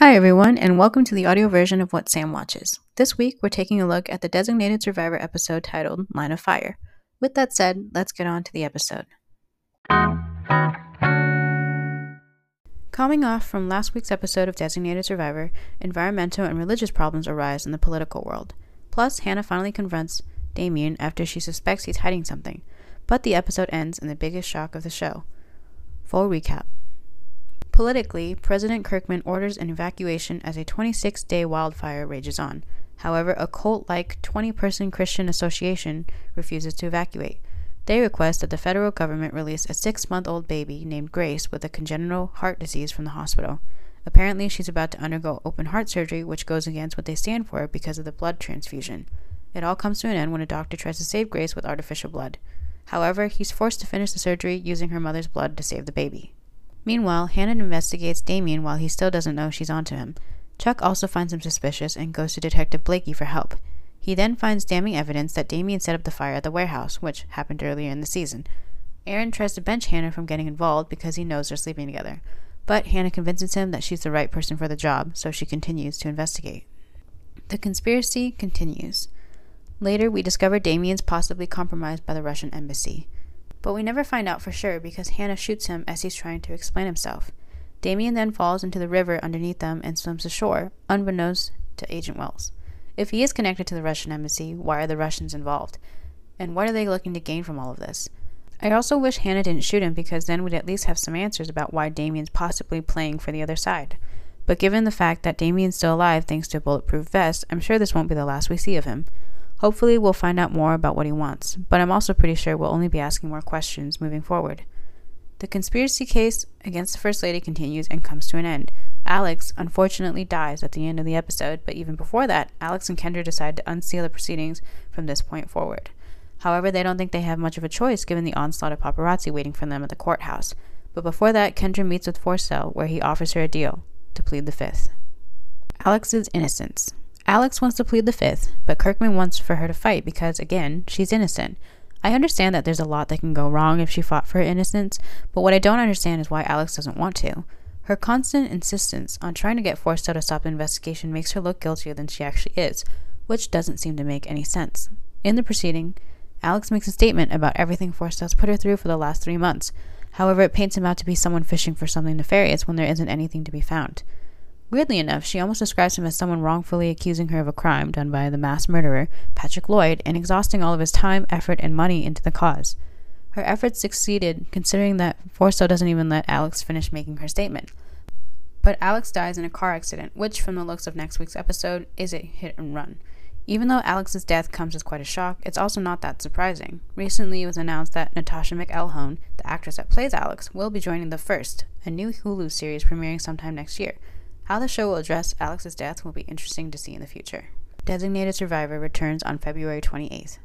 Hi, everyone, and welcome to the audio version of What Sam Watches. This week, we're taking a look at the Designated Survivor episode titled Line of Fire. With that said, let's get on to the episode. Coming off from last week's episode of Designated Survivor, environmental and religious problems arise in the political world. Plus, Hannah finally confronts Damian after she suspects he's hiding something. But the episode ends in the biggest shock of the show. Full recap. Politically, President Kirkman orders an evacuation as a 26 day wildfire rages on. However, a cult like 20 person Christian association refuses to evacuate. They request that the federal government release a six month old baby named Grace with a congenital heart disease from the hospital. Apparently, she's about to undergo open heart surgery, which goes against what they stand for because of the blood transfusion. It all comes to an end when a doctor tries to save Grace with artificial blood. However, he's forced to finish the surgery using her mother's blood to save the baby. Meanwhile, Hannah investigates Damian while he still doesn't know she's onto him. Chuck also finds him suspicious and goes to Detective Blakey for help. He then finds damning evidence that Damian set up the fire at the warehouse, which happened earlier in the season. Aaron tries to bench Hannah from getting involved because he knows they're sleeping together, but Hannah convinces him that she's the right person for the job, so she continues to investigate. The conspiracy continues. Later, we discover Damian's possibly compromised by the Russian embassy. But we never find out for sure because Hannah shoots him as he's trying to explain himself. Damian then falls into the river underneath them and swims ashore, unbeknownst to Agent Wells. If he is connected to the Russian embassy, why are the Russians involved? And what are they looking to gain from all of this? I also wish Hannah didn't shoot him because then we'd at least have some answers about why Damian's possibly playing for the other side. But given the fact that Damian's still alive thanks to a bulletproof vest, I'm sure this won't be the last we see of him. Hopefully, we'll find out more about what he wants, but I'm also pretty sure we'll only be asking more questions moving forward. The conspiracy case against the First Lady continues and comes to an end. Alex unfortunately dies at the end of the episode, but even before that, Alex and Kendra decide to unseal the proceedings from this point forward. However, they don't think they have much of a choice given the onslaught of paparazzi waiting for them at the courthouse. But before that, Kendra meets with Forcell, where he offers her a deal to plead the fifth. Alex's innocence. Alex wants to plead the fifth, but Kirkman wants for her to fight because, again, she's innocent. I understand that there's a lot that can go wrong if she fought for her innocence, but what I don't understand is why Alex doesn't want to. Her constant insistence on trying to get Forcell to stop the investigation makes her look guiltier than she actually is, which doesn't seem to make any sense. In the proceeding, Alex makes a statement about everything Forcell's put her through for the last three months. However, it paints him out to be someone fishing for something nefarious when there isn't anything to be found. Weirdly enough, she almost describes him as someone wrongfully accusing her of a crime done by the mass murderer, Patrick Lloyd, and exhausting all of his time, effort, and money into the cause. Her efforts succeeded, considering that Forcell doesn't even let Alex finish making her statement. But Alex dies in a car accident, which, from the looks of next week's episode, is a hit and run. Even though Alex's death comes as quite a shock, it's also not that surprising. Recently, it was announced that Natascha McElhone, the actress that plays Alex, will be joining The First, a new Hulu series premiering sometime next year. How the show will address Alex's death will be interesting to see in the future. Designated Survivor returns on February 28th.